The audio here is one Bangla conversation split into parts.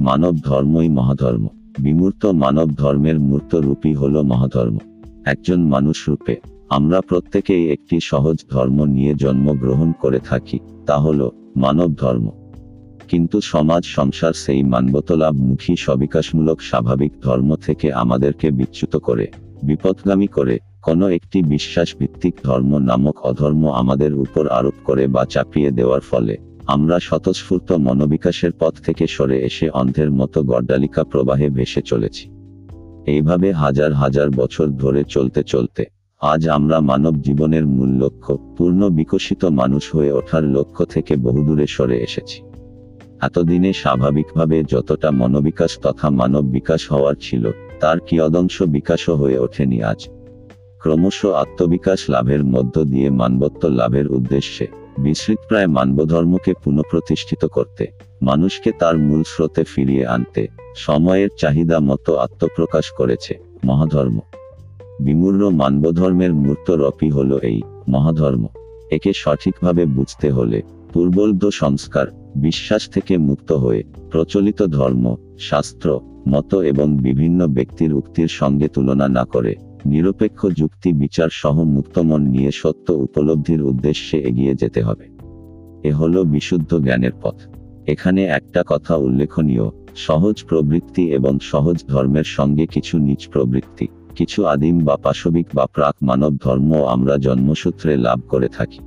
মানব ধর্মই মহাধর্ম। বিমূর্ত মানব ধর্মের মূর্ত রূপই হল মহাধর্ম। একজন মানুষ রূপে। আমরা প্রত্যেকেই একটি সহজ ধর্ম নিয়ে জন্মগ্রহণ করে থাকি, তা হল মানব ধর্ম। কিন্তু সমাজ সংসার সেই মানবতলাভমুখী সবিকাশমূলক স্বাভাবিক ধর্ম থেকে আমাদেরকে বিচ্যুত করে বিপদগামী করে, কোনো একটি বিশ্বাস ভিত্তিক ধর্ম নামক অধর্ম আমাদের উপর আরোপ করে বা চাপিয়ে দেওয়ার ফলে। আমরা স্বতঃস্ফূর্ত মনোবিকাশের পথ থেকে সরে এসে অন্ধের মতো গড্ডালিকা প্রবাহে ভেসে চলেছি। এইভাবে হাজার হাজার বছর ধরে চলতে চলতে, আজ আমরা মানব জীবনের মূল লক্ষ্য, পূর্ণ বিকশিত মানুষ হয়ে ওঠার লক্ষ্য থেকে বহুদূরে সরে এসেছি। এতদিনে স্বাভাবিকভাবে যতটা মনোবিকাশ তথা মানব বিকাশ হওয়ার ছিল, তার কিয়দংশ বিকাশও হয়ে ওঠেনি আজ। ক্রমশ আত্মবিকাশ লাভের মধ্য দিয়ে মানবত্ব লাভের উদ্দেশ্যে বিস্মৃতপ্রায় মানবধর্মকে পুনঃপ্রতিষ্ঠিত করতে, মানুষকে তার মূল স্রোতে ফিরিয়ে আনতে, সময়ের চাহিদা মতো আত্মপ্রকাশ করেছে, মহাধর্ম। বিমূর্ণ মানবধর্মের মূর্ত রপি হল এই মহাধর্ম। একে সঠিকভাবে বুঝতে হলে পূর্বলব্ধ সংস্কার, বিশ্বাস থেকে মুক্ত হয়ে, প্রচলিত ধর্ম, শাস্ত্র, মত এবং বিভিন্ন ব্যক্তির উক্তির সঙ্গে তুলনা না করে নিরপেক্ষ যুক্তি বিচার সহ মুক্তমন নিয়ে সত্য উপলব্ধির উদ্দেশ্যে এগিয়ে যেতে হবে। এ হল বিশুদ্ধ জ্ঞানের পথ। এখানে একটা কথা উল্লেখনীয়, সহজ প্রবৃত্তি এবং সহজ ধর্মের সঙ্গে কিছু নিজ প্রবৃত্তি, কিছু আদিম বা পাশবিক বা প্রাক মানব ধর্ম আমরা জন্মসূত্রে লাভ করে থাকি।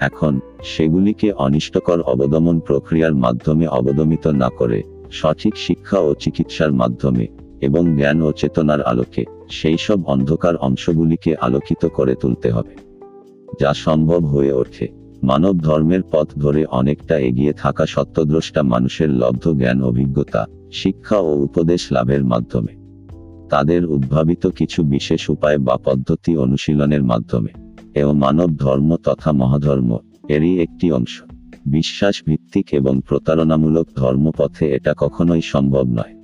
এখন, সেগুলিকে অনিষ্টকর অবদমন প্রক্রিয়ার মাধ্যমে অবদমিত না করে, সঠিক শিক্ষা ও চিকিৎসার মাধ্যমে এবং জ্ঞান ও চেতনার আলোকে সেই সব অন্ধকার অংশগুলিকে আলোকিত করে তুলতে হবে, যা সম্ভব হয়ে ওঠে। মানব ধর্মের পথ ধরে অনেকটা এগিয়ে থাকা সত্যদ্রষ্টা মানুষের লব্ধ জ্ঞান, অভিজ্ঞতা, শিক্ষা ও উপদেশ লাভের মাধ্যমে, তাদের উদ্ভাবিত কিছু বিশেষ উপায় বা পদ্ধতি অনুশীলনের মাধ্যমে। এও মানব ধর্ম তথা মহাধর্ম এরই একটি অংশ। বিশ্বাস ভিত্তিক এবং প্রতারণামূলক ধর্মপথে এটা কখনোই সম্ভব নয়।